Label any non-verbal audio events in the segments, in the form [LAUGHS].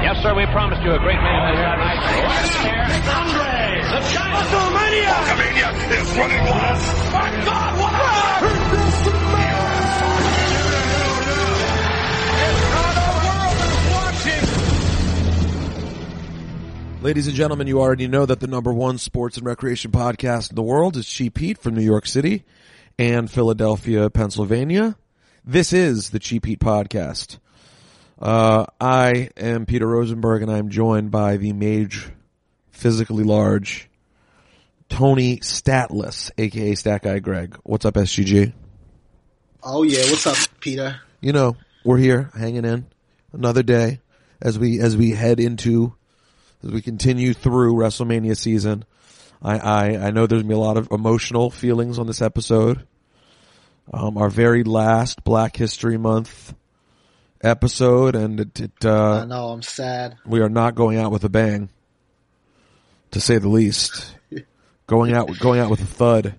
Yes, sir, we promised you a great man tonight. Andre, the giant WrestleMania! WrestleMania is running wild. My God, what Ladies and gentlemen, you already know that the number one sports and recreation podcast in the world is Cheap Heat from New York City and Philadelphia, Pennsylvania. This is the Cheap Heat podcast. Uh, I am Peter Rosenberg and I'm joined by the mage, physically large, Tony Statless, aka Stat Guy Greg. What's up, SGG? Oh yeah, what's up, Peter? You know, we're here hanging in another day as we, as we head into as we continue through WrestleMania season. I, I, I know there's gonna be a lot of emotional feelings on this episode. Um, our very last Black History Month episode, and it, it uh, I know I'm sad. we are not going out with a bang, to say the least. [LAUGHS] going out, going out with a thud.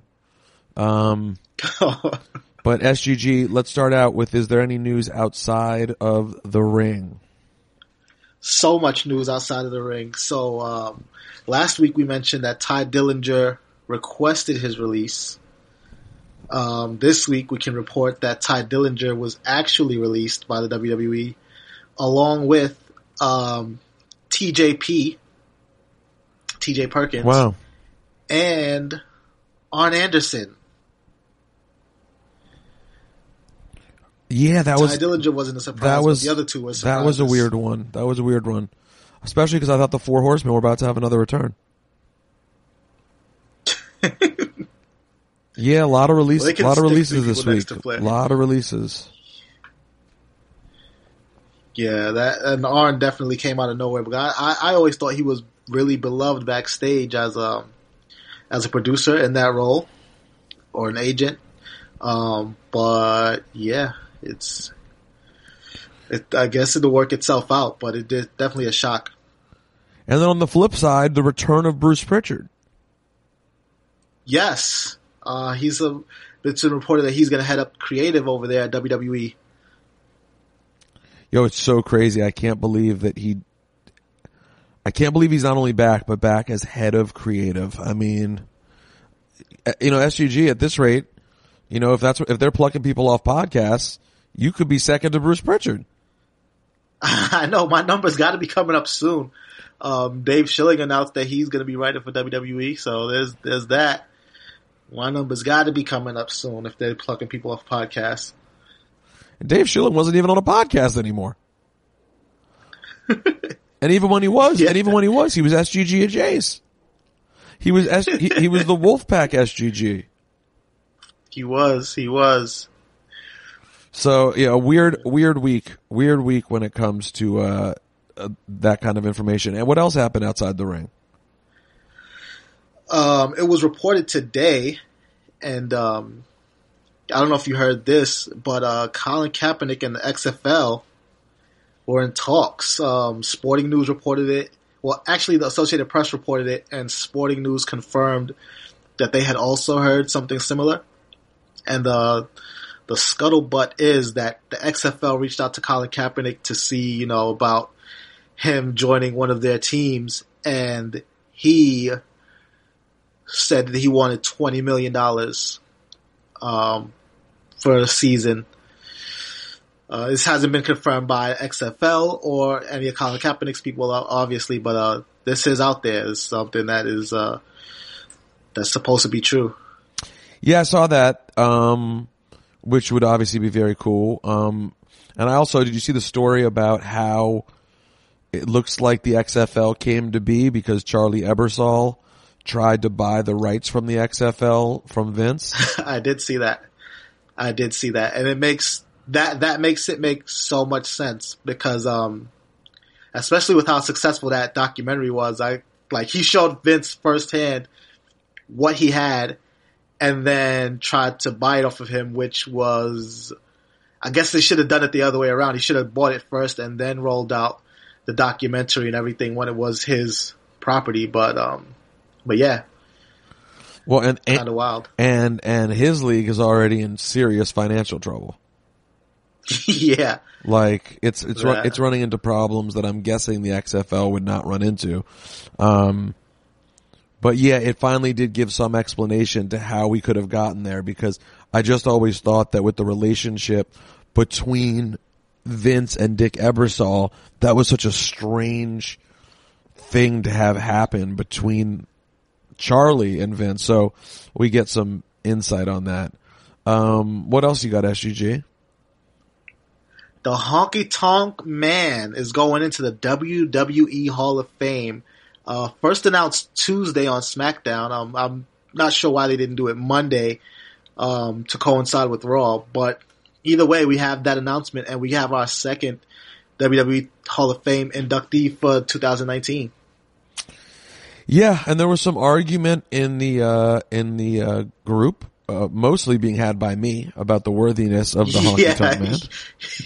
Um, [LAUGHS] but SGG, let's start out with: Is there any news outside of the ring? so much news outside of the ring. So um, last week we mentioned that Tye Dillinger requested his release. Um, this week we can report that Tye Dillinger was actually released by the WWE, along with um, TJP, TJ Perkins, Wow. and Arn Anderson. Yeah, that was Tye was Dillinger wasn't a surprise. that was the other two was that was a weird one. That was a weird one, especially because I thought the Four Horsemen were about to have another return. [LAUGHS] yeah, a lot of releases. Well, a lot of releases this week. next to Flair. A lot of releases. Yeah, that and Arn definitely came out of nowhere. But I, I, I always thought he was really beloved backstage as a as a producer in that role or an agent. Um, but yeah, it's it, I guess it'll work itself out. But it did definitely a shock. And then on the flip side, the return of Bruce Pritchard. Yes, uh, he's a. It's been reported that he's going to head up creative over there at. WWE. Yo, it's so crazy. I can't believe that he. I can't believe he's not only back, but back as head of creative. I mean, uh, you know, SGG at this rate, you know, if that's if they're plucking people off podcasts, you could be second to Bruce Pritchard. [LAUGHS] I know my number's got to be coming up soon. Um, Dave Schilling announced that he's going to be writing for WWE, so there's there's that. My number's got to be coming up soon if they're plucking people off podcasts. And Dave Schilling wasn't even on a podcast anymore. [LAUGHS] and even when he was, Yeah. and even when he was, he was SGG at Jace. He was S- he, he was the Wolfpack SGG. He was, he was. So yeah, a weird, weird week, weird week when it comes to uh, uh, that kind of information. And what else happened outside the ring? Um, it was reported today, and um, I don't know if you heard this, but uh, Colin Kaepernick and the XFL were in talks. Um, Sporting News reported it. Well, actually, the Associated Press reported it, and Sporting News confirmed that they had also heard something similar. And the the scuttlebutt is that the XFL reached out to Colin Kaepernick to see, you know, about him joining one of their teams, and he said that he wanted twenty million dollars um, for a season. Uh, this hasn't been confirmed by XFL or any of Colin Kaepernick's people, obviously, but uh, this is out there. It's something that is uh, that's supposed to be true. Yeah, I saw that, um, which would obviously be very cool. Um, and I also did you see the story about how it looks like the XFL came to be because Charlie Ebersol tried to buy the rights from the XFL from Vince. [LAUGHS] I did see that. I did see that, and it makes that that makes it make so much sense because, um, especially with how successful that documentary was, I like he showed Vince firsthand what he had, and then tried to buy it off of him, which was, I guess they should have done it the other way around. He should have bought it first and then rolled out the documentary and everything when it was his property. But um, but yeah, Well, and kind of wild. and and his league is already in serious financial trouble. [LAUGHS] yeah. Like it's it's Yeah. it's running into problems that I'm guessing the XFL would not run into. Um, but yeah, it finally did give some explanation to how we could have gotten there because I just always thought that with the relationship between Vince and Dick Ebersol, that was such a strange thing to have happen between Charlie and Vince. So we get some insight on that. Um, what else you got, SGG? The Honky Tonk Man is going into the WWE Hall of Fame. Uh, first announced Tuesday on SmackDown. Um, I'm not sure why they didn't do it Monday um, to coincide with Raw, but either way, we have that announcement and we have our second WWE Hall of Fame inductee for 2019. Yeah, and there was some argument in the uh, in the uh, group, uh, mostly being had by me about the worthiness of the honky tonk man.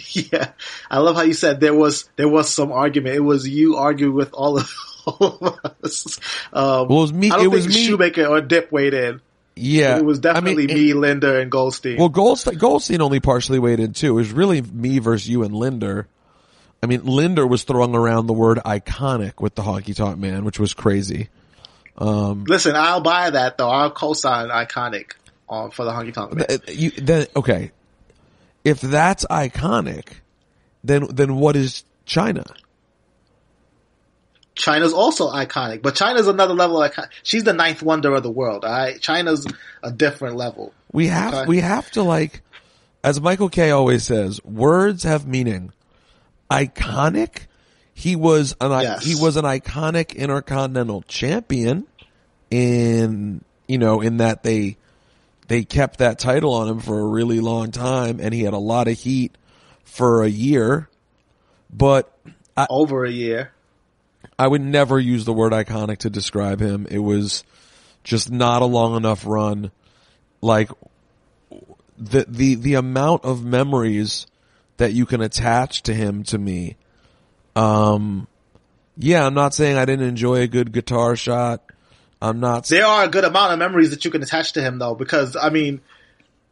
[LAUGHS] yeah. I love how you said there was there was some argument. It was you arguing with all of, [LAUGHS] all of us. Um, Well, it was me- it was me- Shoemaker or Dip weighed in. Yeah, It was definitely I mean, me, it- Linder, and Goldstein. well, Goldstein, Goldstein only partially weighed in too. It was really me versus you and Linder. I mean, Linder was throwing around the word iconic with the honky tonk man, which was crazy. Listen, I'll buy that though. I'll co-sign iconic on for the Honky Tonk Man. Uh, You, then okay, if that's iconic, then then what is Chyna? Chyna's also iconic, but Chyna's another level. Of icon- She's the ninth wonder of the world. All right, Chyna's a different level. We have Okay. we have to like, as Michael K always says, words have meaning. Iconic. He was an Yes. he was an iconic intercontinental champion. In you know, in that they they kept that title on him for a really long time, and he had a lot of heat for a year. But Over a year. I would never use the word iconic to describe him. It was just not a long enough run. Like the the the amount of memories that you can attach to him to me. Um yeah, I'm not saying I didn't enjoy a good guitar shot. I'm not There are a good amount of memories that you can attach to him though, because I mean,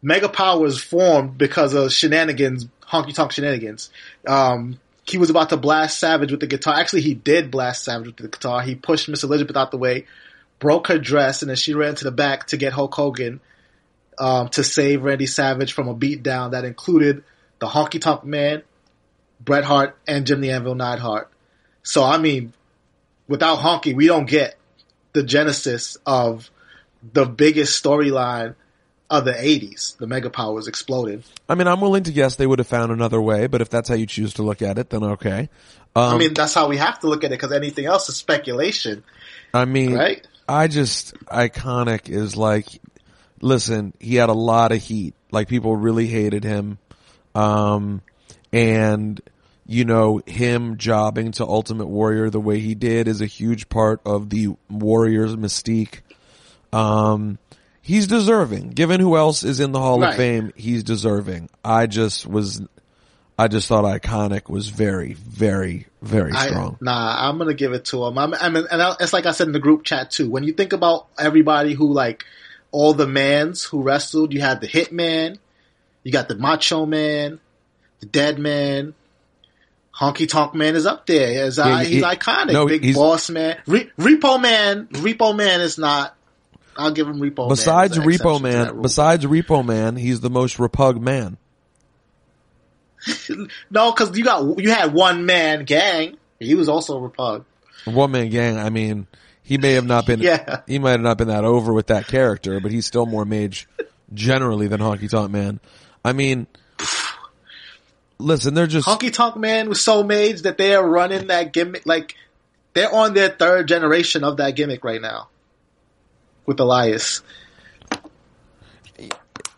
Mega Power was formed because of shenanigans, honky tonk shenanigans. Um, he was about to blast Savage with the guitar. Actually, he did blast Savage with the guitar. He pushed Miss Elizabeth out the way, broke her dress, and then she ran to the back to get Hulk Hogan um, to save Randy Savage from a beatdown that included the Honky Tonk Man, Bret Hart, and Jim the Anvil Neidhart. So I mean, without Honky, we don't get the genesis of the biggest storyline of the 80s. The Mega Powers exploded. I mean, I'm willing to guess they would have found another way, but if that's how you choose to look at it, then okay. Um, I mean, that's how we have to look at it because anything else is speculation, I mean, right? I just iconic is like, listen, he had a lot of heat. Like people really hated him, um, and you know him jobbing to Ultimate Warrior the way he did is a huge part of the Warrior's mystique. Um, he's deserving. Given who else is in the Hall Right. of Fame, he's deserving. I just was, I just thought iconic was very, very, very I, strong. nah, I'm gonna give it to him. I'm, I mean, and I, it's like I said in the group chat too. When you think about everybody who like all the mans who wrestled, you had the Hitman, you got the Macho Man, the Dead Man. Honky Tonk Man is up there. As, Yeah, uh, he- he's iconic. no, Big he's- Boss Man. Re- Repo Man. Repo Man is not. I'll give him Repo Besides Man. Repo exception to that Man, besides Repo Man, he's the most repug man. [LAUGHS] no, because you got you had one man gang. He was also repug. One man gang. I mean, he may have not been. [LAUGHS] Yeah. He might have not been that over with that character, but he's still more mage generally than Honky Tonk Man. I mean, listen, they're just Honky Tonk Man was so made that they are running that gimmick. Like they're on their third generation of that gimmick right now with Elias.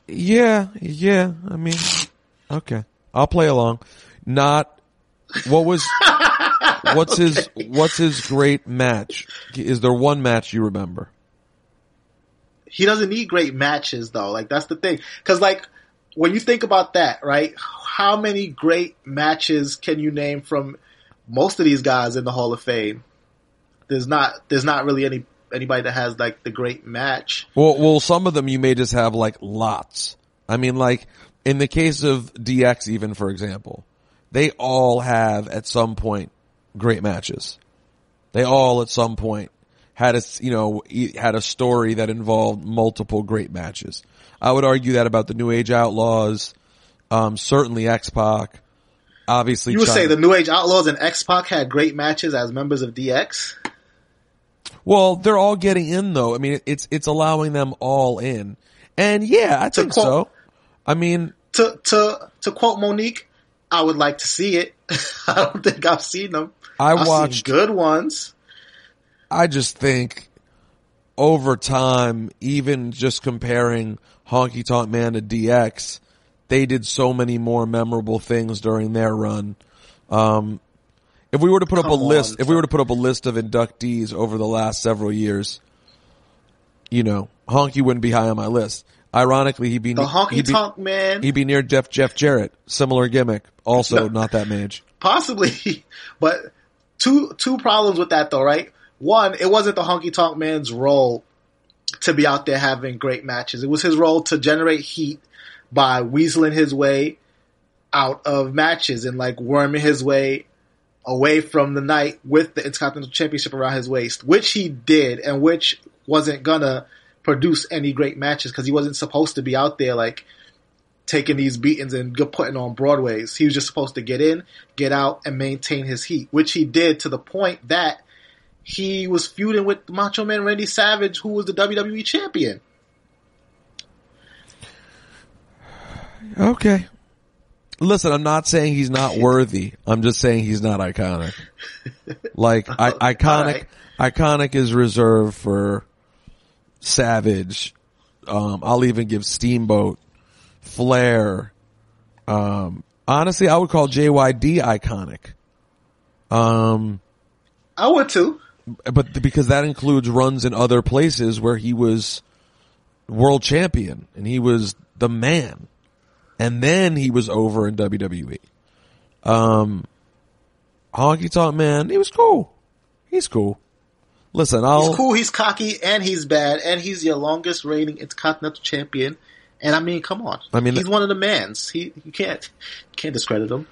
yeah, yeah. I mean, okay, I'll play along. Not what was [LAUGHS] what's his what's his great match? Is there one match you remember? He doesn't need great matches though. Like that's the thing. Cause like when you think about that, right? How many great matches can you name from most of these guys in the Hall of Fame? There's not, there's not really any, anybody that has like the great match. Well, well, some of them you may just have like lots. I mean, like in the case of DX, even for example, they all have at some point great matches. They all at some point had a, you know, had a story that involved multiple great matches. I would argue that about the New Age Outlaws, um, certainly X-Pac, obviously You would Chyna. say the New Age Outlaws and X Pac had great matches as members of DX. Well, they're all getting in though. I mean, it's, it's allowing them all in. And yeah, I think quote- so. I mean, To to to quote Monique, I would like to see it. [LAUGHS] I don't think I've seen them. I I've watched good ones. I just think over time, even just comparing Honky Tonk Man to DX, they did so many more memorable things during their run. Um, if we were to put up a Come list, if we were to put up a list of inductees over the last several years, you know, Honky wouldn't be high on my list. Ironically, he'd be The Honky Tonk Man, he'd be near Jeff Jeff Jarrett, similar gimmick, also not that mage. [LAUGHS] possibly, but two two problems with that though, right? One, it wasn't the Honky Tonk Man's role to be out there having great matches. It was his role to generate heat by weaseling his way out of matches and like worming his way away from the night with the Intercontinental Championship around his waist, which he did and which wasn't gonna produce any great matches because he wasn't supposed to be out there like taking these beatings and putting on Broadways. He was just supposed to get in, get out, and maintain his heat, which he did to the point that he was feuding with Macho Man Randy Savage, who was the WWE champion. Okay. Listen, I'm not saying he's not worthy. I'm just saying he's not iconic. Like, [LAUGHS] I, iconic, iconic is reserved for Savage. Um, I'll even give Steamboat, Flair. Um, honestly, I would call JYD iconic. Um, I would too. But because that includes runs in other places where he was world champion and he was the man. And then he was over in WWE. Um, Honky Tonk Man, he was cool. He's cool. Listen, I'll, He's cool, he's cocky, and he's bad, and he's your longest reigning Intercontinental Champion. And I mean, come on. I mean- he's one of the mans. He you can't you can't discredit him.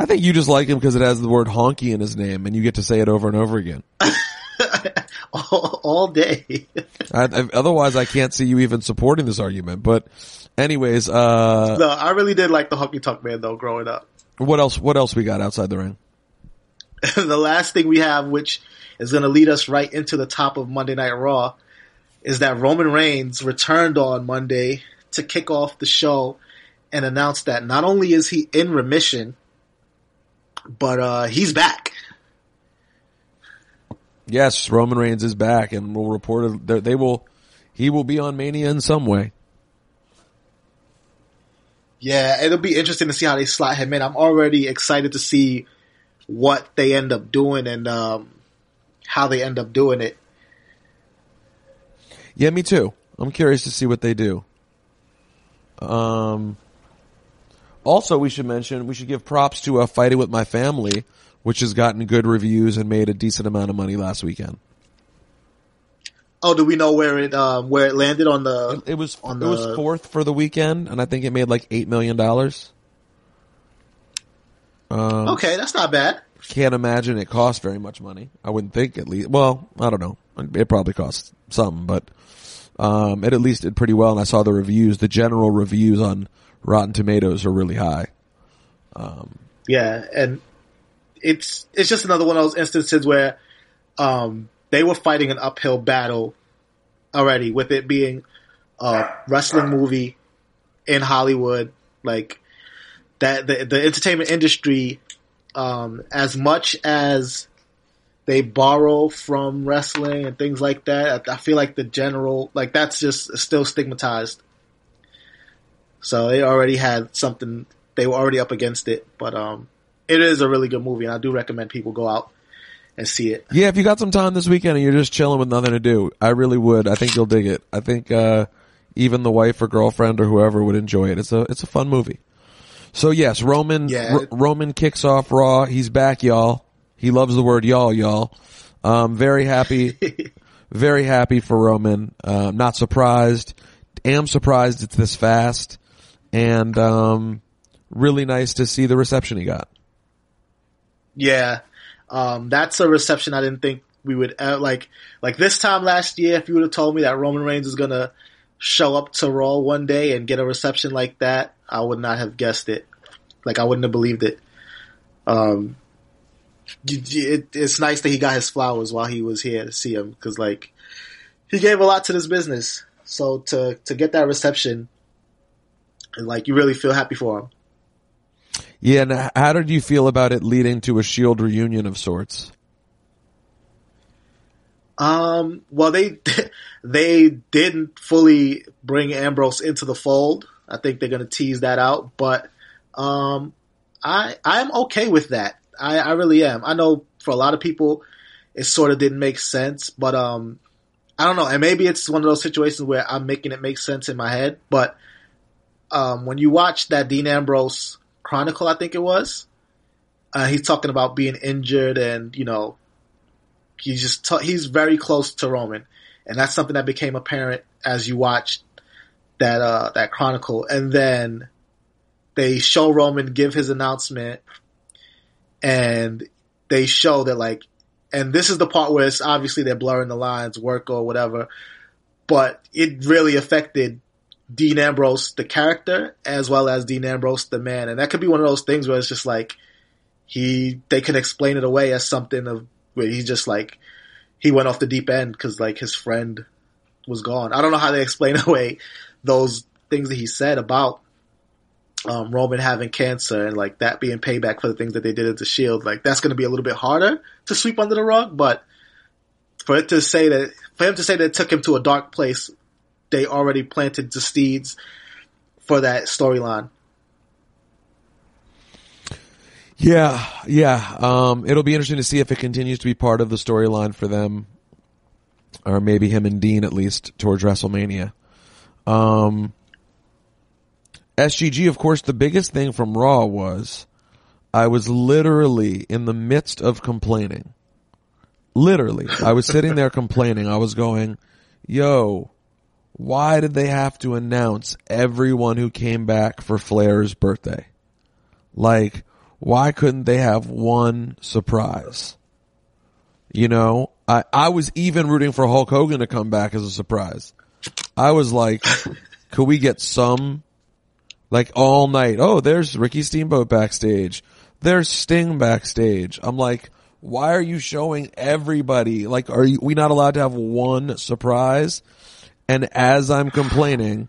I think you just like him because it has the word honky in his name and you get to say it over and over again. [LAUGHS] all, all day. [LAUGHS] I, I, otherwise I can't see you even supporting this argument, but anyways, uh, no, I really did like the Honky Tonk Man though, growing up. what else, what else we got outside the ring? [LAUGHS] the last thing we have, which is going to lead us right into the top of Monday Night Raw, is that Roman Reigns returned on Monday to kick off the show and announced that not only is he in remission, but uh, he's back. Yes, Roman Reigns is back and will report They will, he will be on Mania in some way. Yeah, it'll be interesting to see how they slot him in. I'm already excited to see what they end up doing and um, how they end up doing it. Yeah, me too. I'm curious to see what they do. Um, also we should mention, we should give props to uh, Fighting With My Family, which has gotten good reviews and made a decent amount of money last weekend. Oh, do we know where it um, where it landed on the? It was, On it was the- fourth for the weekend and I think it made like eight million dollars. Um, Okay, that's not bad. can't imagine it cost very much money. I wouldn't think at least. Well, I don't know. It probably costs some, but um, it at least did pretty well. And I saw the reviews. The general reviews on Rotten Tomatoes are really high. Yeah, and it's it's just another one of those instances where um, they were fighting an uphill battle already, with it being a wrestling movie in Hollywood. Like that, the the entertainment industry, um, as much as they borrow from wrestling and things like that, I, I feel like the general like that's just still stigmatized. So they already had something. They were already up against it, but um, it is a really good movie, and I do recommend people go out and see it. Yeah, if you got some time this weekend and you're just chilling with nothing to do, I really would. I think you'll dig it. I think uh, even the wife or girlfriend or whoever would enjoy it. It's a it's a fun movie. So yes, Roman Yeah. R- Roman kicks off Raw. He's back, y'all. He loves the word y'all, y'all. Um, very happy, [LAUGHS] very happy for Roman. Um, not surprised. Am surprised it's this fast. And um, really nice to see the reception he got. Yeah, um, that's a reception I didn't think we would uh, like. Like this time last year, if you would have told me that Roman Reigns is gonna show up to Raw one day and get a reception like that, I would not have guessed it. Like I wouldn't have believed it. Um, it, it's nice that he got his flowers while he was here to see him because like he gave a lot to this business. So to to get that reception, like you really feel happy for him. Yeah, and how did you feel about it leading to a Shield reunion of sorts? Um, well, they [LAUGHS] they didn't fully bring Ambrose into the fold. I think they're going to tease that out, but um, I I'm okay with that. I, I really am. I know for a lot of people, it sort of didn't make sense, but um, I don't know. And maybe it's one of those situations where I'm making it make sense in my head. But um, when you watch that Dean Ambrose Chronicle, I think it was, uh, he's talking about being injured and you know he's just t- he's very close to Roman, and that's something that became apparent as you watched that uh, that Chronicle, and then they show Roman give his announcement, and they show that like, and this is the part where it's obviously they're blurring the lines, work or whatever, but it really affected Dean Ambrose, the character, as well as Dean Ambrose, the man. And that could be one of those things where it's just like, he, they can explain it away as something of, where he just like, he went off the deep end because like his friend was gone. I don't know how they explain [LAUGHS] away those things that he said about um, Roman having cancer and like that being payback for the things that they did at the Shield. Like that's going to be a little bit harder to sweep under the rug, but for it to say that, for him to say that it took him to a dark place they already planted the seeds for that storyline. Yeah, yeah. Um, it'll be interesting to see if it continues to be part of the storyline for them, or maybe him and Dean at least towards WrestleMania. Um, SGG, of course, the biggest thing from Raw was I was literally in the midst of complaining. Literally, I was sitting there [LAUGHS] complaining. I was going, "Yo, why did they have to announce everyone who came back for Flair's birthday? Like, why couldn't they have one surprise? You know, I, I was even rooting for Hulk Hogan to come back as a surprise. I was like, [LAUGHS] could we get some, like all night? Oh, there's Ricky Steamboat backstage. There's Sting backstage. I'm like, why are you showing everybody? Like, are you, we not allowed to have one surprise? And as I'm complaining,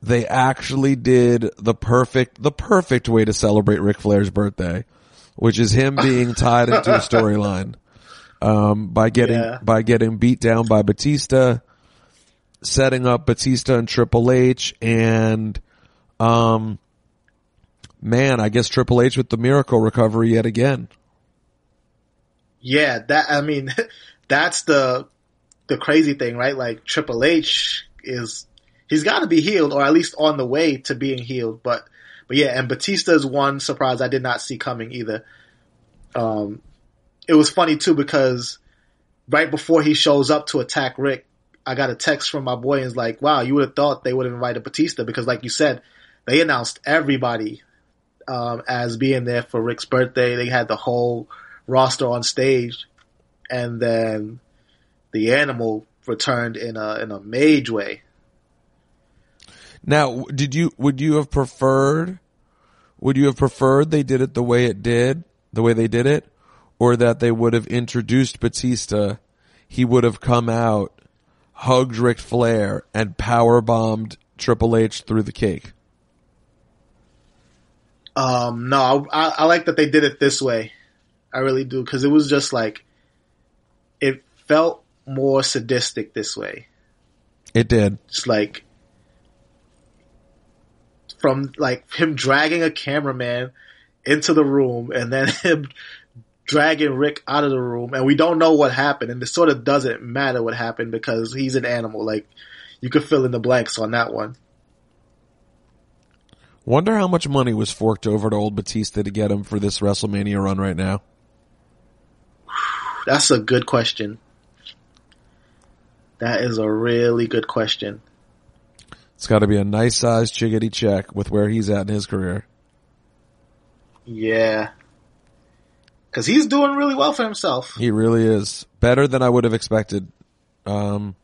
they actually did the perfect, the perfect way to celebrate Ric Flair's birthday, which is him being [LAUGHS] tied into a storyline, um, by getting, Yeah. by getting beat down by Batista, setting up Batista and Triple H and, um, man, I guess Triple H with the miracle recovery yet again. Yeah, that I mean, [LAUGHS] that's the the crazy thing, right? Like Triple H is he's got to be healed, or at least on the way to being healed. But but yeah, and Batista's one surprise I did not see coming either. Um, it was funny too because right before he shows up to attack Ric, I got a text from my boy and was like, "Wow, you would have thought they would have invited Batista because, like you said, they announced everybody um, as being there for Ric's birthday. They had the whole roster on stage, and then the animal returned in a in a mage way. Now, did you, would you have preferred, would you have preferred they did it the way it did, the way they did it, or that they would have introduced Batista, he would have come out, hugged Ric Flair, and power bombed Triple H through the cake? Um, no, I, I like that they did it this way. I really do because it was just like it felt more sadistic this way. It did. It's like from like him dragging a cameraman into the room and then [LAUGHS] him dragging Ric out of the room and we don't know what happened and it sort of doesn't matter what happened because he's an animal. Like you could fill in the blanks on that one. Wonder how much money was forked over to old Batista to get him for this WrestleMania run right now. [SIGHS] That's a good question. That is a really good question. It's got to be a nice sized chiggity check with where he's at in his career. Yeah. Cause he's doing really well for himself. He really is better than I would have expected. Um,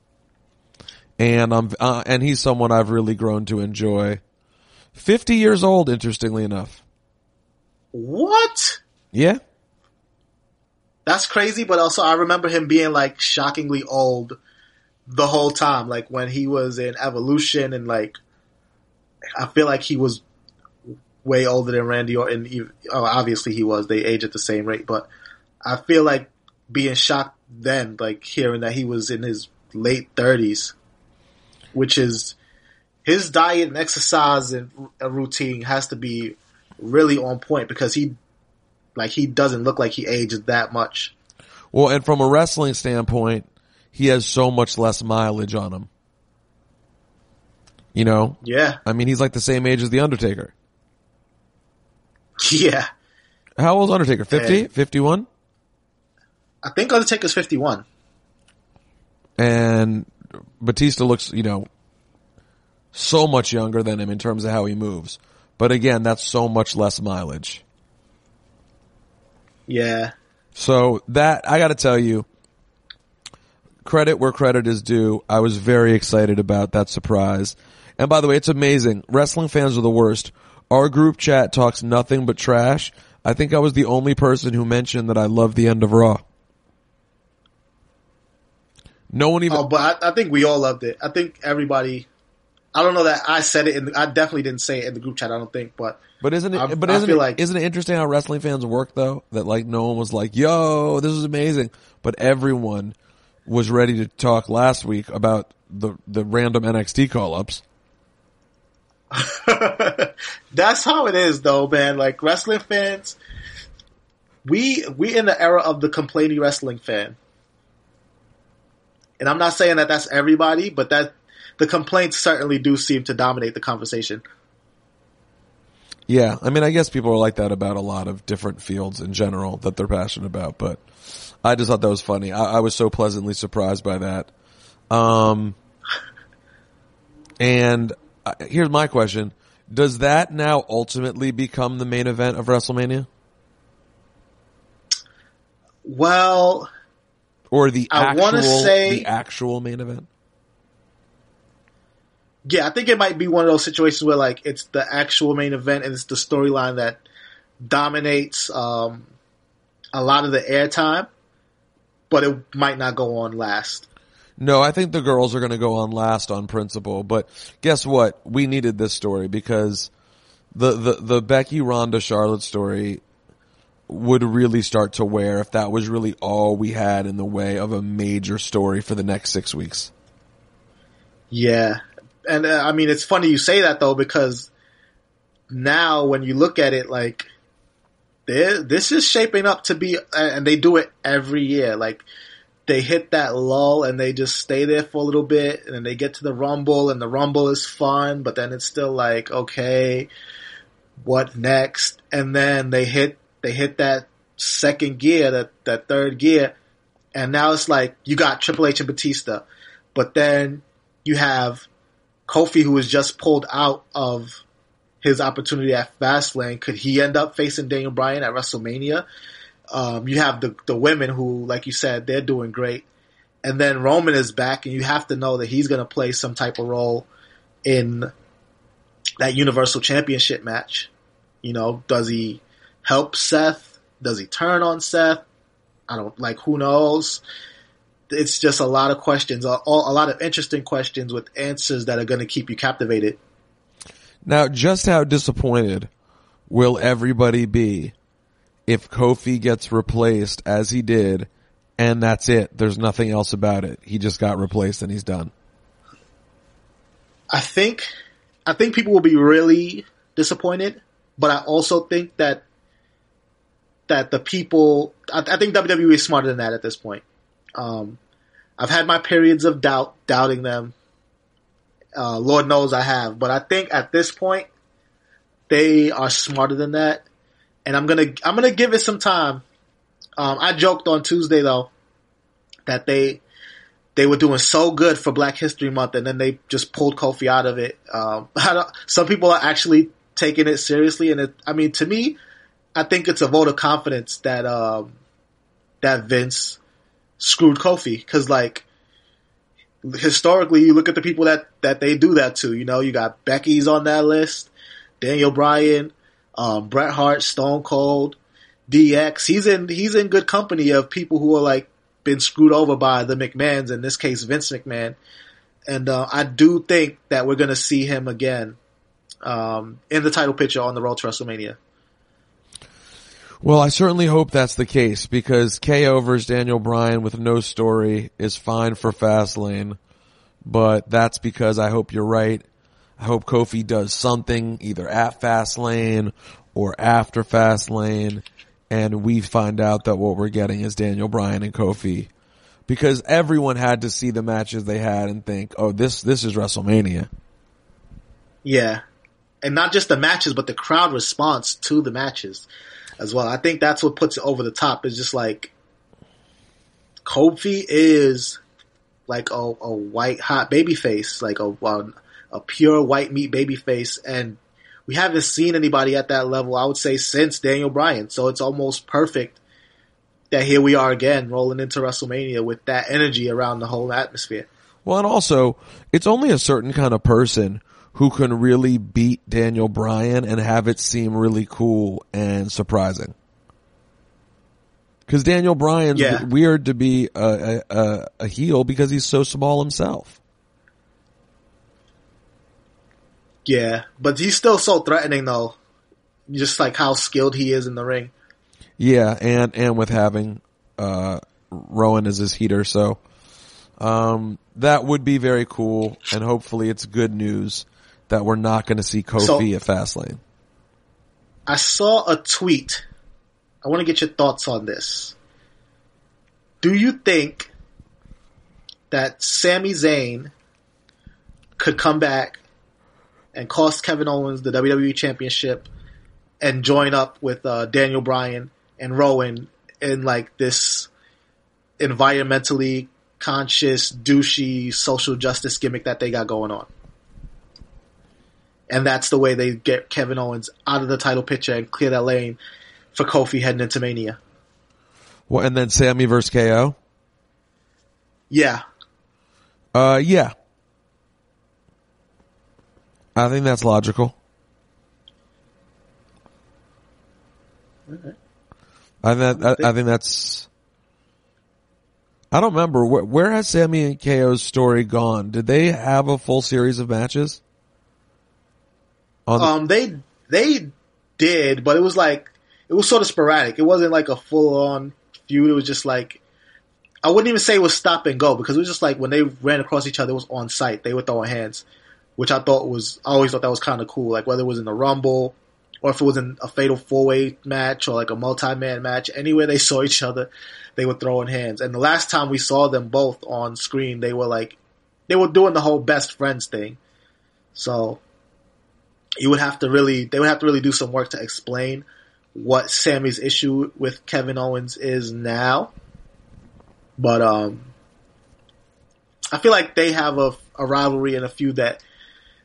and I'm uh, and he's someone I've really grown to enjoy. Fifty years old, interestingly enough. What? Yeah, That's crazy, but also I remember him being like shockingly old the whole time. Like when he was in Evolution and like, I feel like he was way older than Randy Orton. Oh, obviously he was. They age at the same rate, but I feel like being shocked then, like hearing that he was in his late thirties, which is his diet and exercise and routine has to be really on point because he, like, he doesn't look like he ages that much. Well, and from a wrestling standpoint, he has so much less mileage on him. You know, Yeah, I mean, he's like the same age as the Undertaker. [LAUGHS] yeah. How old's Undertaker? 50? Yeah. 51? I think Undertaker's fifty-one. And Batista looks, you know, so much younger than him in terms of how he moves. But again, that's so much less mileage. Yeah, So that, I gotta tell you, credit where credit is due. I was very excited about that surprise. And by the way, it's amazing. Wrestling fans are the worst. Our group chat talks nothing but trash. I think I was the only person who mentioned that I love the end of Raw. No one even, Oh, but I, I think we all loved it. I think everybody. I don't know that I said it, in the, I definitely didn't say it in the group chat. I don't think, but But isn't it? I- but I isn't feel it? like- isn't it interesting how wrestling fans work though? That like no one was like, "Yo, this is amazing," but everyone was ready to talk last week about the the random NXT call ups. [LAUGHS] that's how it is, though, man. Like wrestling fans, we we in the era of the complaining wrestling fan, and I'm not saying that that's everybody, but that the complaints certainly do seem to dominate the conversation. Yeah, I mean, I guess people are like that about a lot of different fields in general that they're passionate about. But I just thought that was funny. I, I was so pleasantly surprised by that. Um, and uh, here's my question: Does that now ultimately become the main event of WrestleMania? Well, or the I actual wanna say- the actual main event. yeah, I think it might be one of those situations where like it's the actual main event and it's the storyline that dominates um, a lot of the airtime, but it might not go on last. No, I think the girls are going to go on last on principle. But guess what? We needed this story because the the the Becky Ronda Charlotte story would really start to wear if that was really all we had in the way of a major story for the next six weeks. Yeah, and uh, I mean it's funny you say that though because now when you look at it, like this is shaping up to be, and they do it every year. Like they hit that lull and they just stay there for a little bit, and then they get to the rumble, and the rumble is fun, but then it's still like okay, what next? And then they hit they hit that second gear, that that third gear, and now it's like you got Triple H and Batista, but then you have Kofi who was just pulled out of his opportunity at Fastlane. Could he end up facing Daniel Bryan at WrestleMania? Um, you have the the women who, like you said, they're doing great, and then Roman is back, and you have to know that he's going to play some type of role in that Universal Championship match. You know, does he help Seth? Does he turn on Seth? I don't like. Who knows? It's just a lot of questions, a, a lot of interesting questions with answers that are going to keep you captivated. Now, just how disappointed will everybody be if Kofi gets replaced as he did and that's it? There's nothing else about it. He just got replaced and he's done. I think, I think people will be really disappointed, but I also think that that the people, I, I think WWE is smarter than that at this point. Um, I've had my periods of doubt, doubting them. Uh, Lord knows I have, but I think at this point they are smarter than that, and I'm gonna I'm gonna give it some time. Um, I joked on Tuesday though that they they were doing so good for Black History Month, and then they just pulled Kofi out of it. Um, [LAUGHS] some people are actually taking it seriously, and it, I mean, to me, I think it's a vote of confidence that um, that Vince screwed Kofi because, like, historically, you look at the people that that they do that to. You know, you got Becky's on that list, Daniel Bryan, um, Bret Hart, Stone Cold, DX. He's in he's in good company of people who are like been screwed over by the McMahons, in this case Vince McMahon. And uh, I do think that we're going to see him again um, in the title picture on the road to WrestleMania. Well, I certainly hope that's the case because KO versus Daniel Bryan with no story is fine for Fastlane, but that's because I hope you're right. I hope Kofi does something either at Fastlane or after Fastlane and we find out that what we're getting is Daniel Bryan and Kofi. Because everyone had to see the matches they had and think, oh, this, this is WrestleMania. Yeah. And not just the matches, but the crowd response to the matches as well. I think that's what puts it over the top is just like, Kofi is like a, a white hot baby face, like a, a, a pure white meat baby face. And we haven't seen anybody at that level, I would say, since Daniel Bryan. So it's almost perfect that here we are again rolling into WrestleMania with that energy around the whole atmosphere. Well, and also, it's only a certain kind of person who can really beat Daniel Bryan and have it seem really cool and surprising. Because Daniel Bryan's Yeah. weird to be a, a, a, a heel because he's so small himself. Yeah, but he's still so threatening though. Just like how skilled he is in the ring. Yeah, and and with having uh Rowan as his heater, so um that would be very cool, and hopefully it's good news that we're not going to see Kofi So- at Fastlane. I saw a tweet. I want to get your thoughts on this. Do you think that Sami Zayn could come back and cost Kevin Owens the WWE Championship and join up with uh, Daniel Bryan and Rowan in like this environmentally conscious, douchey social justice gimmick that they got going on? And that's the way they get Kevin Owens out of the title picture and clear that lane for Kofi heading into Mania. Well, and then Sami versus KO. Yeah. Uh, yeah. I think that's logical. I think that, I, I think that's. I don't remember where, where has Sami and KO's story gone. Did they have a full series of matches? The, Um, they they did, but it was like it was sort of sporadic. It wasn't like a full on feud. It was just like I wouldn't even say it was stop and go because it was just like when they ran across each other, it was on site. They were throwing hands, which I thought was I always thought that was kind of cool. Like whether it was in the Rumble or if it was in a fatal four way match or like a multi man match, anywhere they [LAUGHS] saw each other, they were throwing hands. And the last time we saw them both on screen, they were like they were doing the whole best friends thing. So you would have to really they would have to really do some work to explain what Sami's issue with Kevin Owens is now. But um I feel like they have a, a rivalry and a feud that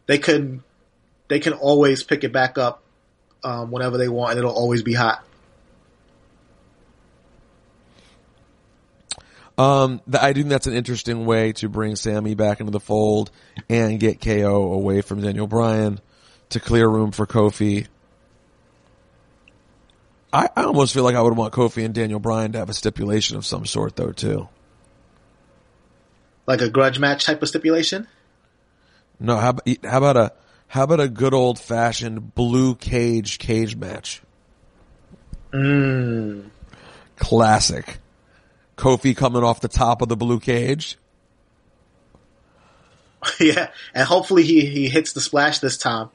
they can they can always pick it back up um, whenever they want and it'll always be hot. Um, I think that's an interesting way to bring Sami back into the fold and get KO away from Daniel Bryan to clear room for Kofi. I, I almost feel like I would want Kofi and Daniel Bryan to have a stipulation of some sort though too. Like a grudge match type of stipulation. No, how, about- how about a, how about a good old fashioned blue cage cage match? Mm. Classic. Kofi coming off the top of the blue cage. [LAUGHS] yeah. And hopefully he, he hits the splash this time.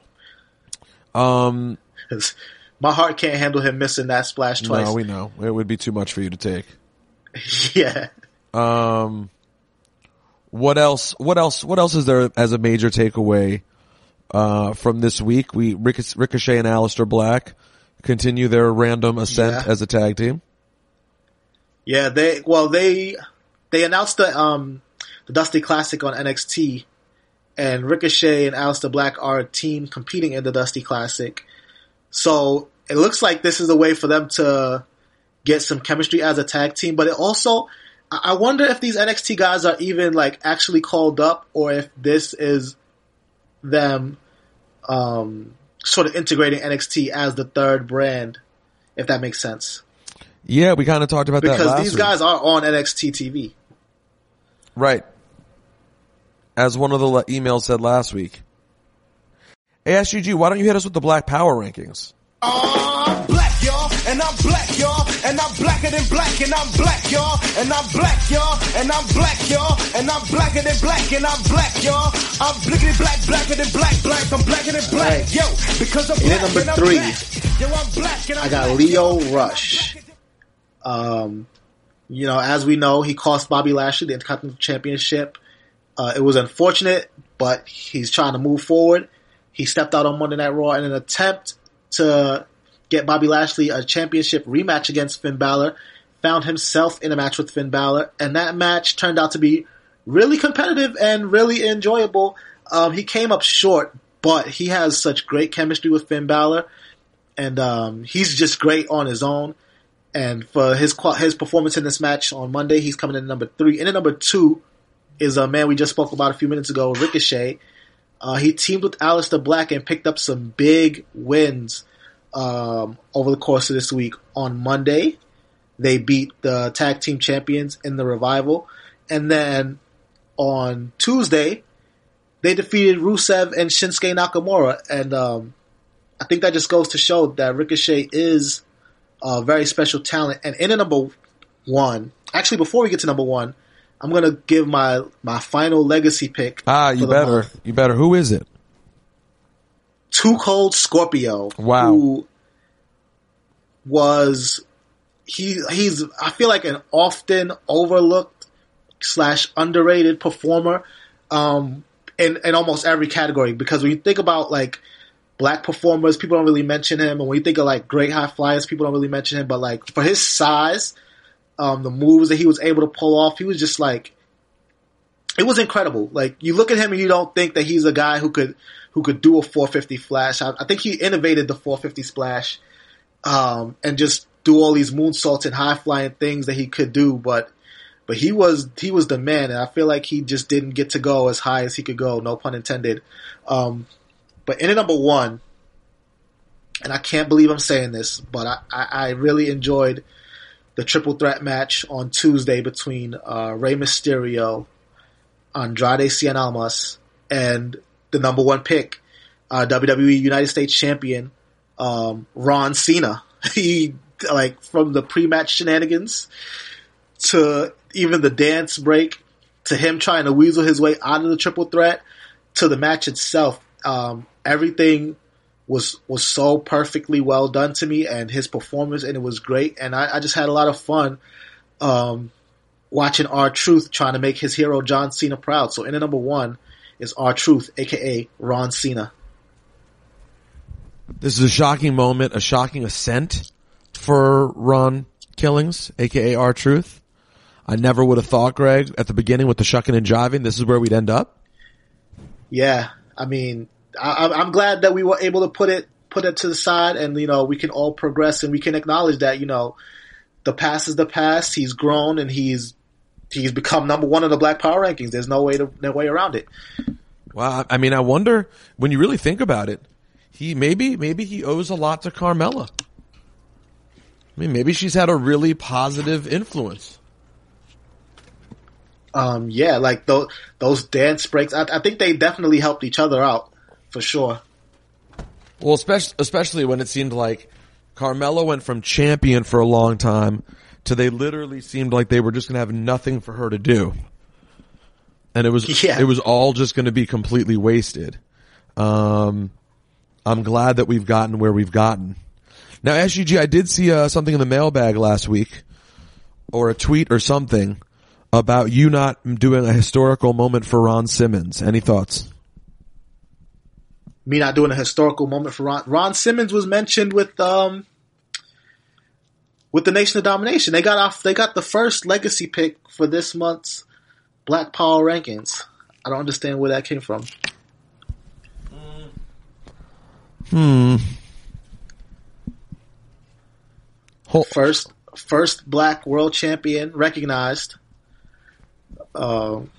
Um, [LAUGHS] my heart can't handle him missing that splash twice. no, we know. It would be too much for you to take. [LAUGHS] yeah. Um, what else? What else? What else is there as a major takeaway uh, from this week? We Ric- Ricochet and Aleister Black continue their random ascent Yeah. as a tag team. Yeah, they well they they announced the um the Dusty Classic on NXT, and Ricochet and Aleister Black are a team competing in the Dusty Classic. So it looks like this is a way for them to get some chemistry as a tag team, but it also, I wonder if these NXT guys are even like actually called up or if this is them, um, sort of integrating NXT as the third brand, if that makes sense. Yeah, we kind of talked about that Because these week. guys are on NXT TV. Right. As one of the le- emails said last week. ASGG, why don't you hit us with the Black Power rankings? I'm black, y'all, and I'm black, y'all, and I'm blacker than black, and I'm black, y'all, and I'm black, y'all, and I'm black, y'all, and I'm blacker than black, and I'm black, y'all. I'm blickety black, blacker than black, black, I'm blacker than black, Right. yo, because I'm And then black, number and I'm three, black. Yo, I'm black, and I'm I got black, Lio yo. Rush. Um, you know, as we know, he cost Bobby Lashley the Intercontinental Championship. Uh, it was unfortunate, but he's trying to move forward. He stepped out on Monday Night Raw in an attempt to get Bobby Lashley a championship rematch against Finn Balor. Found himself in a match with Finn Balor, and that match turned out to be really competitive and really enjoyable. Um, he came up short, but he has such great chemistry with Finn Balor, and um, he's just great on his own. And for his his performance in this match on Monday, he's coming in number three. In number two is a man we just spoke about a few minutes ago, Ricochet. Uh, he teamed with Aleister Black and picked up some big wins um, over the course of this week. On Monday, they beat the tag team champions in the revival, and then on Tuesday, they defeated Rusev and Shinsuke Nakamura. And um, I think that just goes to show that Ricochet is a very special talent. And in a number one, actually, before we get to number one, I'm gonna give my my final legacy pick. Ah, you better. month. You better. Who is it? Too Cold Scorpio. Wow. Who was he? He's I feel like an often overlooked slash underrated performer um, in in almost every category. Because when you think about like black performers, people don't really mention him, and when you think of like great high flyers, people don't really mention him. But like for his size, um, the moves that he was able to pull off, he was just like it was incredible. Like you look at him and you don't think that he's a guy who could who could do a 450 splash. I, I think he innovated the 450 splash um, and just do all these moonsaults and high flying things that he could do. But but he was he was the man, and I feel like he just didn't get to go as high as he could go. No pun intended. Um, but in at number one, and I can't believe I'm saying this, but I, I, I really enjoyed the triple threat match on Tuesday between uh, Rey Mysterio, Andrade Cien Almas, and the number one pick, uh, WWE United States Champion um, Ron Cena. [LAUGHS] He like from the pre-match shenanigans to even the dance break to him trying to weasel his way out of the triple threat to the match itself. Um, everything was was so perfectly well done to me, and his performance and it was great. And I, I just had a lot of fun um, watching R Truth trying to make his hero John Cena proud. So in at number one is R Truth, aka Ron Cena. This is a shocking moment, a shocking ascent for Ron Killings, aka R Truth. I never would have thought, Greg, at the beginning with the shucking and jiving, this is where we'd end up. Yeah, I mean, I, I'm- I'm glad that we were able to put it put it to the side, and you know, we can all progress, and we can acknowledge that you know, the past is the past. He's grown, and he's he's become number one in the Black Power rankings. There's no way to no way around it. Well, I mean, I wonder when you really think about it, he maybe maybe he owes a lot to Carmella. I mean, maybe she's had a really positive influence. Um, yeah, like those those dance breaks. I, I think they definitely helped each other out for sure. Well, especially especially when it seemed like Carmella went from champion for a long time to they literally seemed like they were just going to have nothing for her to do, and it was [LAUGHS] Yeah. it was all just going to be completely wasted. Um, I'm glad that we've gotten where we've gotten. Now, SGG, I did see uh, something in the mailbag last week, or a tweet or something about you not doing a historical moment for Ron Simmons. Any thoughts? Me not doing a historical moment for Ron. Ron Simmons was mentioned with um with the Nation of Domination. They got off. They got the first legacy pick for this month's Black Power rankings. I don't understand where that came from. Hmm. First, first black world champion recognized. Um,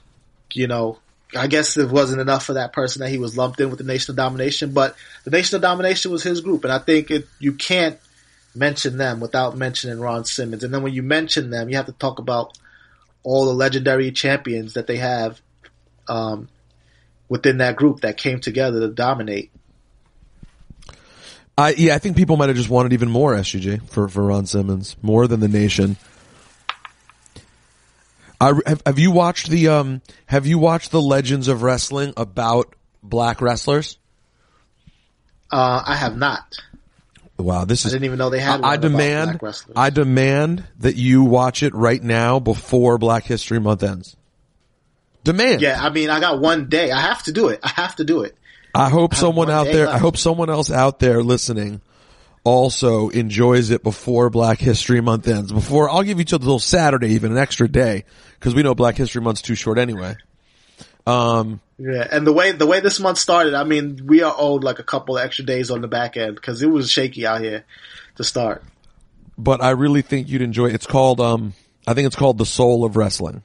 you know, I guess it wasn't enough for that person that he was lumped in with the Nation of Domination, but the Nation of Domination was his group, and I think it, you can't mention them without mentioning Ron Simmons. And then when you mention them, you have to talk about all the legendary champions that they have um, within that group that came together to dominate. I yeah, I think people might have just wanted even more SGG for for Ron Simmons, more than the nation. I have, have you watched the um have you watched the Legends of Wrestling about black wrestlers? Uh, I have not. Wow, this is I didn't even know they had. I about demand black wrestlers. I demand that you watch it right now before Black History Month ends. Demand. Yeah, I mean, I got one day. I have to do it. I have to do it. I hope someone out there, I hope someone else out there listening also enjoys it before Black History Month ends. Before, I'll give you till little Saturday, even an extra day, because we know Black History Month's too short anyway. Um, Yeah, and the way the way this month started, I mean, we are owed like a couple extra days on the back end because it was shaky out here to start. but I really think you'd enjoy it. It's called, um, I think it's called The Soul of Wrestling.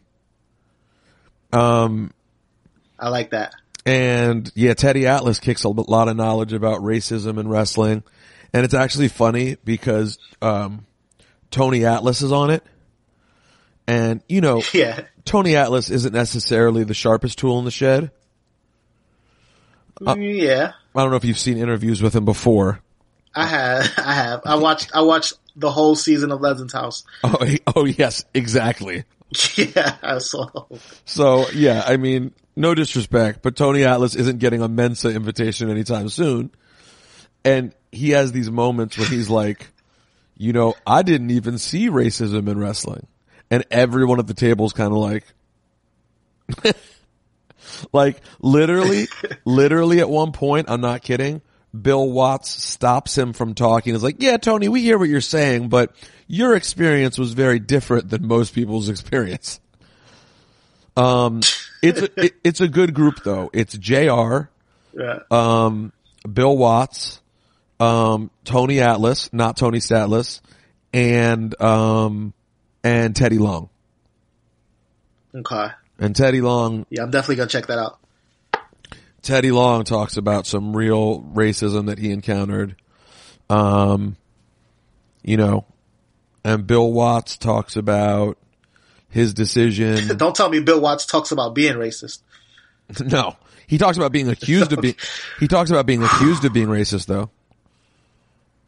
Um, I like that. And yeah, Teddy Atlas kicks a lot of knowledge about racism and wrestling. And it's actually funny because, um, Tony Atlas is on it. And, you know, [LAUGHS] Yeah, Tony Atlas isn't necessarily the sharpest tool in the shed. Uh, yeah. I don't know if you've seen interviews with him before. I have. I have. I watched. I watched the whole season of Legends House. [LAUGHS] Oh, oh yes, exactly. [LAUGHS] yeah, I saw. So yeah, I mean, no disrespect, but Tony Atlas isn't getting a Mensa invitation anytime soon. And he has these moments where he's like, you know, I didn't even see racism in wrestling. And everyone at the table is kind of like, [LAUGHS] like literally, [LAUGHS] literally at one point, I'm not kidding. Bill Watts stops him from talking. Is like, yeah, Tony, we hear what you're saying, but your experience was very different than most people's [LAUGHS] experience. Um, it's a, it, it's a good group though. It's Jr. Yeah. Um, Bill Watts, um, Tony Atlas, not Tony Statlas, and um, and Teddy Long. Okay. And Teddy Long, Yeah, I'm definitely gonna check that out. Teddy Long talks about some real racism that he encountered. Um, you know, and Bill Watts talks about his decision. [LAUGHS] Don't tell me Bill Watts talks about being racist. [LAUGHS] no, he talks about being accused of being. [LAUGHS] He talks about being accused of being racist though,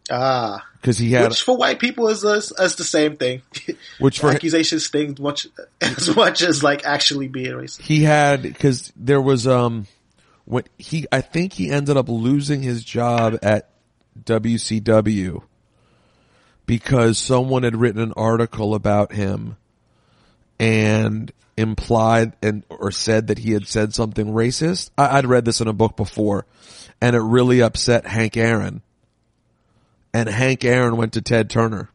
Ah, because he had which for white people is is, is the same thing. [LAUGHS] which for Accusations sting much [LAUGHS] as much as like actually being racist. he had because there was um when he I think he ended up losing his job at WCW because someone had written an article about him and implied and or said that he had said something racist. I, I'd read this in a book before, and it really upset Hank Aaron. And Hank Aaron went to Ted Turner.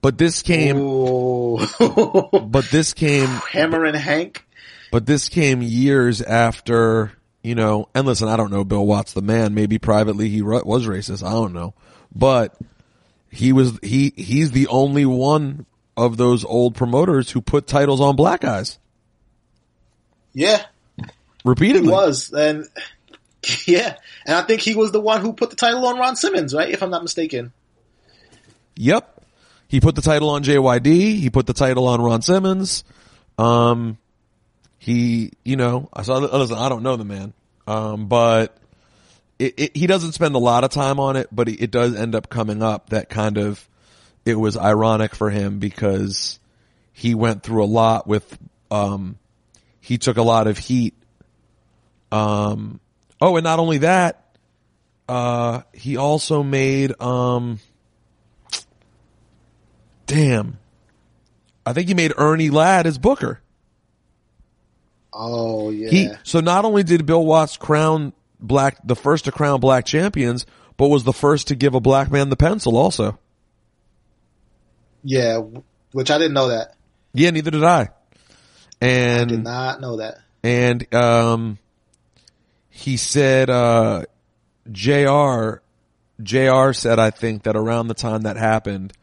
But this came, but this came [LAUGHS] Hammer and Hank. but this came years after, you know, and listen, I don't know Bill Watts the man. Maybe privately he was racist. I don't know. But he was, he, he's the only one of those old promoters who put titles on black guys Yeah, he repeatedly. was, and [LAUGHS] yeah, and I think he was the one who put the title on Ron Simmons, right? If I'm not mistaken. Yep. He put the title on JYD. He put the title on Ron Simmons. Um, he, you know, I saw, listen, I don't know the man. Um, but it, it, he doesn't spend a lot of time on it, but it does end up coming up that kind of, it was ironic for him because he went through a lot with, um, he took a lot of heat. Um, oh, and not only that, uh, he also made, um, damn, I think he made Ernie Ladd his booker. Oh yeah, He so not only did Bill Watts crown black the first to crown black champions, but was the first to give a black man the pencil also. yeah, which I didn't know that. Yeah, neither did I. And did not know that. and um, he said uh, Jr. Jr. said I think that around the time that happened,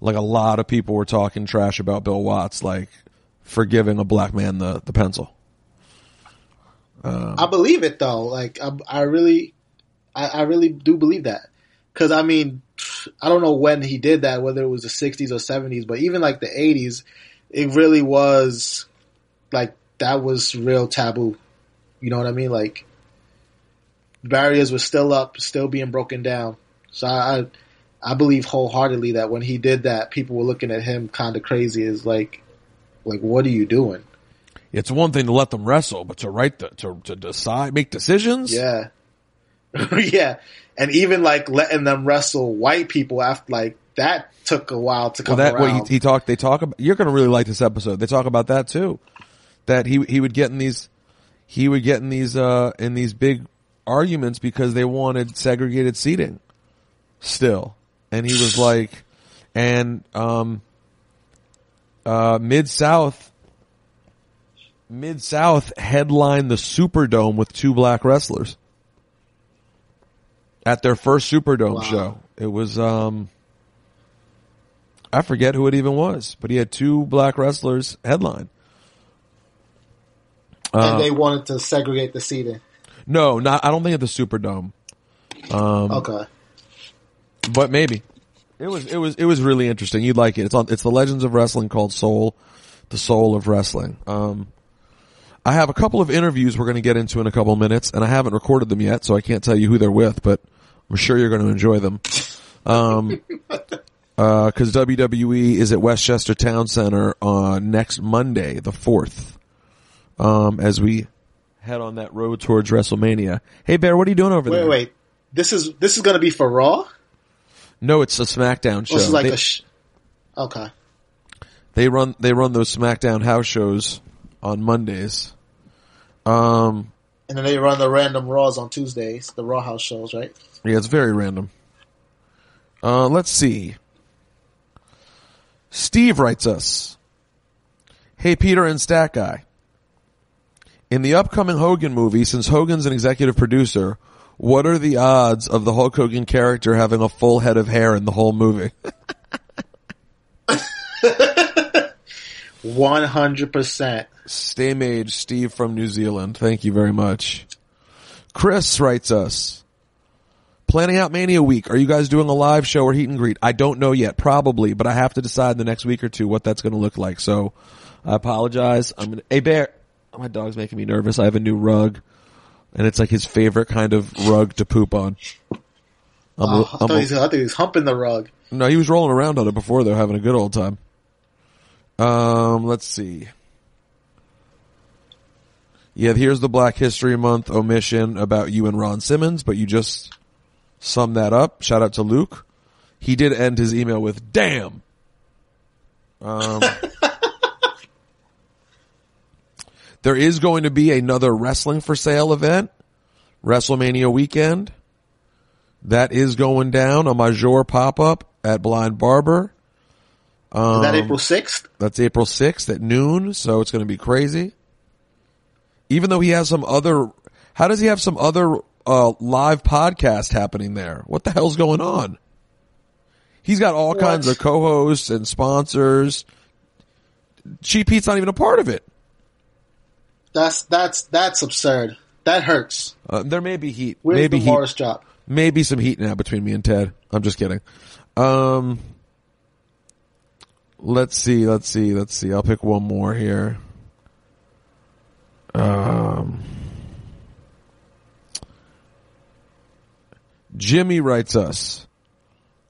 like a lot of people were talking trash about Bill Watts, like for giving a black man the the pencil. I believe it though. Like I, I really, I, I really do believe that. Because I mean, I don't know when he did that, whether it was the '60s or '70s, but even like the '80s, it really was like that was real taboo. You know what I mean? Like barriers were still up, still being broken down. So I, I, believe wholeheartedly that when he did that, people were looking at him kind of crazy. As like, like what are you doing? It's one thing to let them wrestle, but to write the to to decide, make decisions. Yeah. [LAUGHS] yeah. And even like letting them wrestle white people after like that took a while to come. Well, that around. what he, he talked. They talk about. You're going to really like this episode. They talk about that too. That he he would get in these, he would get in these uh in these big arguments because they wanted segregated seating. Still, and he was like, and um, uh, mid South, mid South headlined the Superdome with two black wrestlers at their first Superdome Wow. show. It was um. I forget who it even was, but he had two black wrestlers headline. Uh, and they wanted to segregate the seating. No, not. I don't think at the Superdome, Um, okay. but maybe it was. It was. It was really interesting. You'd like it. It's on. It's the Legends of Wrestling called Soul, the Soul of Wrestling. Um, I have a couple of interviews we're going to get into in a couple of minutes, and I haven't recorded them yet, so I can't tell you who they're with, but I'm sure you're going to enjoy them. Um, [LAUGHS] uh, cause WWE is at Westchester Town Center on next Monday, the 4th, um, as we head on that road towards WrestleMania. Hey Bear, what are you doing over Wait, there? wait. Wait. This is this is going to be for Raw. No, it's a SmackDown show. This is like they, a. Sh- okay. they run, they run those SmackDown house shows on Mondays. Um, And then they run the random Raws on Tuesdays, the Raw House shows, right? Yeah, it's very random. Uh, let's see. Steve writes us. Hey, Peter and Stat Guy. In the upcoming Hogan movie, since Hogan's an executive producer, what are the odds of the Hulk Hogan character having a full head of hair in the whole movie? [LAUGHS] One hundred percent. Stay mage, Steve from New Zealand. Thank you very much. Chris writes us. Planning out Mania week. Are you guys doing a live show or heat and greet? I don't know yet. Probably, but I have to decide in the next week or two what that's going to look like. So I apologize. I'm gonna, hey bear, my dog's making me nervous. I have a new rug and it's like his favorite kind of rug to poop on. I'm Oh, I, I'm thought a- I thought he was humping the rug. no, he was rolling around on it before though, having a good old time. Um, let's see. Yeah, here's the Black History Month omission about you and Ron Simmons, but you just summed that up. Shout out to Luke. He did end his email with "damn." Um, [LAUGHS] there is going to be another wrestling for sale event, WrestleMania weekend. That is going down a major pop up at Blind Barber. Is Um, that April sixth? That's April 6th at noon, so it's going to be crazy. Even though he has some other, how does he have some other uh, live podcast happening there? What the hell's going on? He's got all kinds of co-hosts and sponsors. Cheap Heat's not even a part of it. That's that's that's absurd. That hurts. Uh, there may be heat. Where's maybe the heat. Drop? Maybe some heat now between me and Ted. I'm just kidding. Um, let's see, let's see, let's see. I'll pick one more here. Um, Jimmy writes us,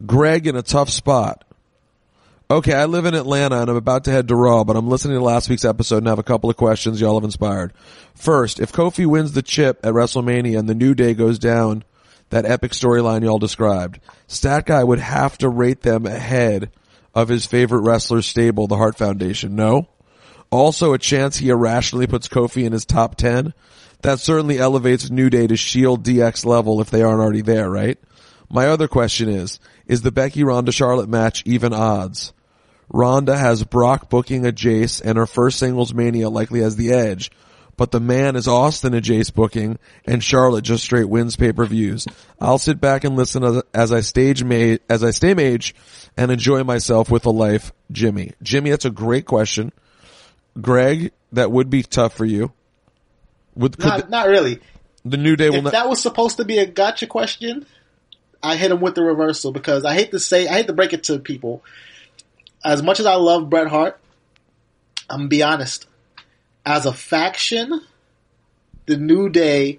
Greg in a tough spot. Okay, I live in Atlanta and I'm about to head to Raw, but I'm listening to last week's episode and have a couple of questions y'all have inspired. First, if Kofi wins the chip at WrestleMania and the New Day goes down, that epic storyline y'all described, Stat Guy would have to rate them ahead of his favorite wrestler stable, the Hart Foundation. No? Also a chance he irrationally puts Kofi in his top 10? That certainly elevates New Day to Shield DX level if they aren't already there, right? My other question is, is the Becky Ronda Charlotte match even odds? Ronda has Brock booking a Jace and her first singles mania likely has the edge. But the man is Austin a Jace booking and Charlotte just straight wins pay-per-views. I'll sit back and listen as, as I stage ma- as I stay mage and enjoy myself with a life. Jimmy. Jimmy, that's a great question. Greg, that would be tough for you. Would, Not, not really. the, the New Day will If not, that was supposed to be a gotcha question, I hit him with the reversal because I hate to say, I hate to break it to people. As much as I love Bret Hart, I'm gonna be honest. As a faction, the New Day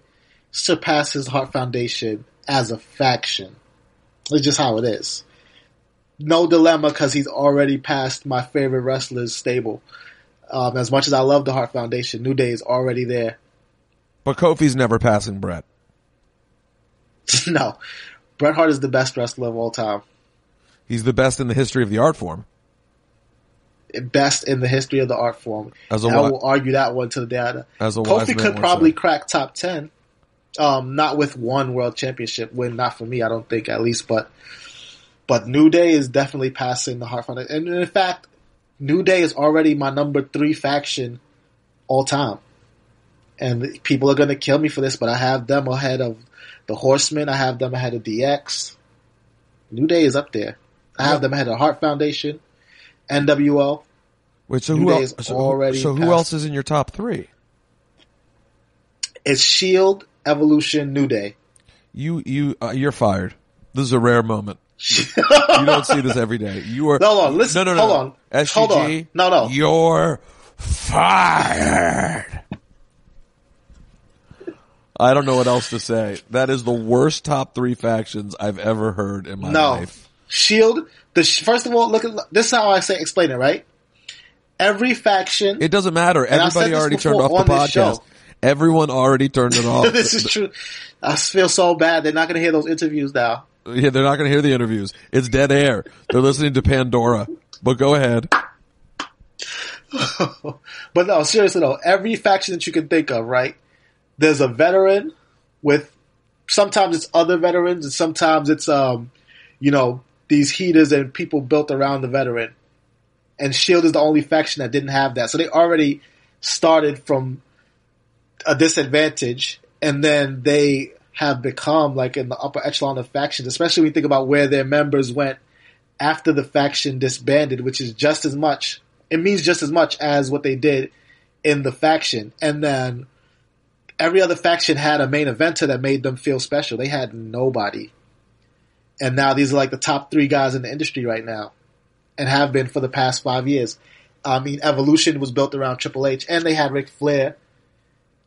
surpasses Hart Foundation as a faction. It's just how it is. No dilemma because he's already past my favorite wrestler's stable. Um, as much as I love the Hart Foundation, New Day is already there. but Kofi's never passing Bret. [LAUGHS] no, Bret Hart is the best wrestler of all time. He's the best in the history of the art form. Best in the history of the art form. As a And I will argue that one to the day. As a Kofi could probably crack top ten. Um, not with one world championship win, not for me, I don't think at least, but but New Day is definitely passing the Hart Foundation. And in fact, New Day is already my number three faction all time. And people are gonna kill me for this, but I have them ahead of the Horsemen, I have them ahead of DX. New Day is up there. I have them ahead of Hart Foundation, NWO. Wait, so New who Day else? is So, already so who else is in your top three? It's Shield, Evolution, New Day. You, you, uh, you're fired. This is a rare moment. You don't see this every day. You are. [LAUGHS] Hold on, listen- No, no, no. hold on. SGG, Hold on. No, no. You're fired. I don't know what else to say. That is the worst top three factions I've ever heard in my. No. life. Shield. The sh- first of all, look at this. Is how I say explain it. Right. Every faction. It doesn't matter. Everybody already turned off the podcast. Everyone already turned it [LAUGHS] off. this is true. I feel so bad. They're not going to hear those interviews now. Yeah, they're not going to hear the interviews. It's dead air. They're listening to Pandora. But go ahead. [LAUGHS] But no, seriously though, every faction that you can think of, right? There's a veteran with sometimes it's other veterans and sometimes it's um, you know, these heaters and people built around the veteran. And Shield is the only faction that didn't have that. So they already started from a disadvantage and then they have become like in the upper echelon of factions, especially when you think about where their members went after the faction disbanded, which is just as much. It means just as much as what they did in the faction. And then every other faction had a main eventer that made them feel special. They had nobody. And now these are like the top three guys in the industry right now and have been for the past five years. I mean, Evolution was built around Triple H and they had Ric Flair.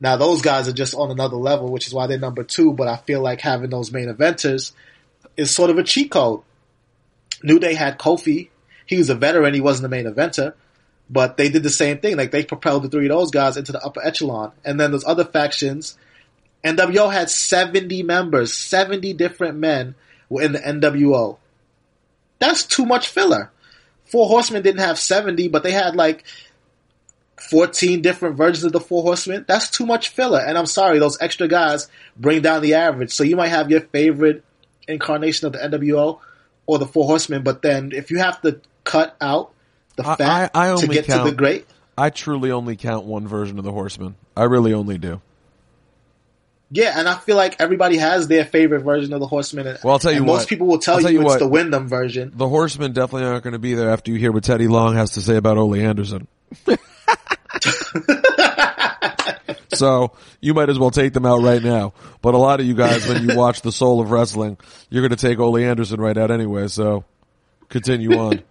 Now those guys are just on another level, which is why they're number two, but I feel like having those main eventers is sort of a cheat code. New Day had Kofi. He was a veteran. He wasn't the main eventer, but they did the same thing. Like they propelled the three of those guys into the upper echelon. And then those other factions, NWO had 70 members, 70 different men were in the NWO. That's too much filler. Four Horsemen didn't have 70, but they had like 14 different versions of the Four Horsemen. That's too much filler. And I'm sorry, those extra guys bring down the average. So you might have your favorite incarnation of the NWO or the Four Horsemen, but then if you have to cut out the I- fat I- I to only get to count- the great, I truly only count one version of the Horsemen. I really only do. Yeah, and I feel like everybody has their favorite version of the Horseman. And, Well, I'll tell you what. most people will tell I'll you, tell you it's the Windham version. The Horsemen definitely aren't going to be there after you hear what Teddy Long has to say about Ole Anderson. [LAUGHS] so you might as well take them out right now. But a lot of you guys, when you watch the Soul of Wrestling, you're going to take Ole Anderson right out anyway. So continue on.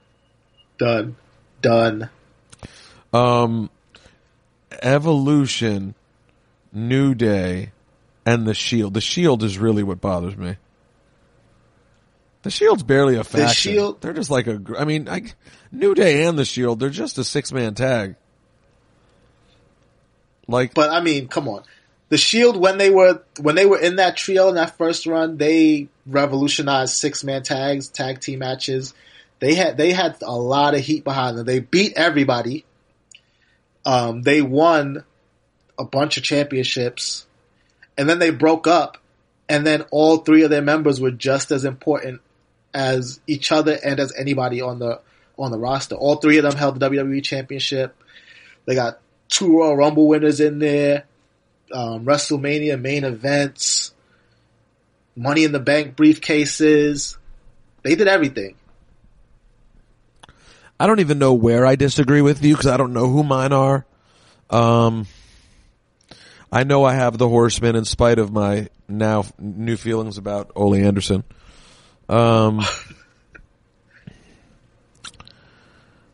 [LAUGHS] Done. Done. Um, Evolution, New Day, and the Shield. The Shield is really what bothers me. The Shield's barely a faction. Shield- They're just like a. I mean, I, New Day and the Shield. They're just a six man tag. Like, But I mean, come on. The Shield when they were when they were in that trio in that first run, they revolutionized six man tags, tag team matches. They had they had a lot of heat behind them. They beat everybody. Um, they won a bunch of championships, and then they broke up, and then all three of their members were just as important as each other and as anybody on the on the roster. All three of them held the WWE Championship. They got two Royal Rumble winners in there, um, WrestleMania main events, Money in the Bank briefcases. They did everything. I don't even know where I disagree with you because I don't know who mine are. Um, I know I have the Horsemen in spite of my now new feelings about Ole Anderson. Um, [SIGHS]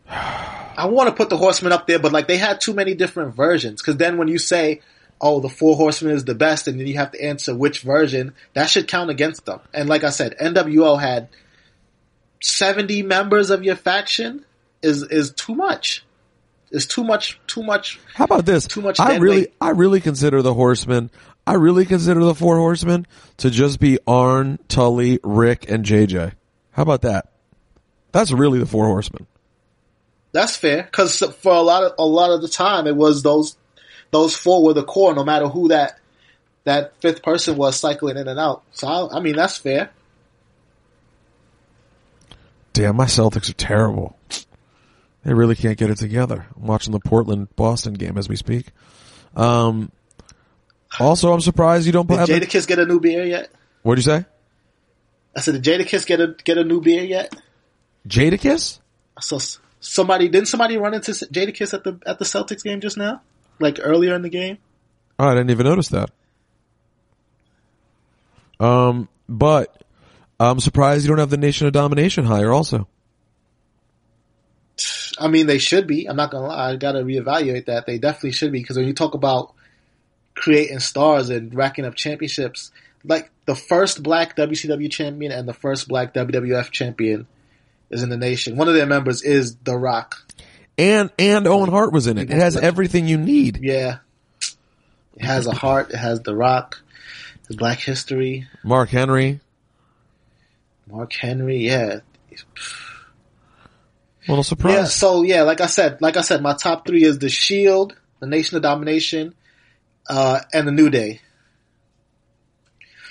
I want to put the Horsemen up there, but like they had too many different versions. Because then when you say, "Oh, the Four Horsemen is the best," and then you have to answer which version, that should count against them. And like I said, NWO had seventy members of your faction is is too much. Is too much. Too much. how about this? Too much I really, weight. I really consider the Horsemen. I really consider the Four Horsemen to just be Arn, Tully, Ric, and JJ. How about that? That's really the Four Horsemen. That's fair because for a lot of a lot of the time it was those those four were the core, no matter who that that fifth person was cycling in and out. So I, I mean that's fair. Damn, my Celtics are terrible. They really can't get it together. I'm watching the Portland Boston game as we speak. Um, also, I'm surprised you don't Did have. Jadakiss get a new beer yet? What'd you say? I said, did Jadakiss get a get a new beer yet? Jadakiss? So s- somebody didn't somebody run into S- Jadakiss at the at the Celtics game just now, like earlier in the game. Oh, I didn't even notice that. Um, but I'm surprised you don't have the Nation of Domination higher also. I mean, they should be. I'm not gonna lie. I gotta reevaluate that. They definitely should be because when you talk about creating stars and racking up championships, like the first black WCW champion and the first black WWF champion is in the nation. One of their members is The Rock. And, and Owen Hart was in it. It has everything you need. Yeah, it has a heart. It has The Rock. It's Black History. Mark Henry. Mark Henry. Yeah, Little Yeah, surprise. so yeah, like I said, like I said, my top three is the Shield, the Nation of Domination, uh, and the New Day.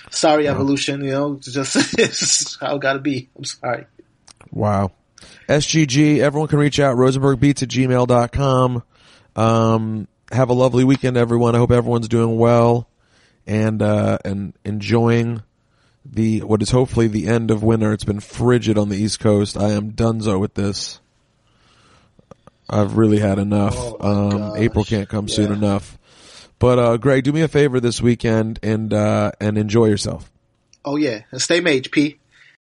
Sorry, Evolution, you know, just [LAUGHS] it's how it gotta be. I'm sorry. Wow. SGG, everyone can reach out, rosenbergbeats at gmail.com. Um, have a lovely weekend, everyone. I hope everyone's doing well and, uh, and enjoying the, what is hopefully the end of winter. It's been frigid on the East Coast. I am donezo with this. I've really had enough. Oh um. April can't come soon enough. But, uh, Greg, do me a favor this weekend and, uh, and enjoy yourself. Oh yeah, and stay mage, P.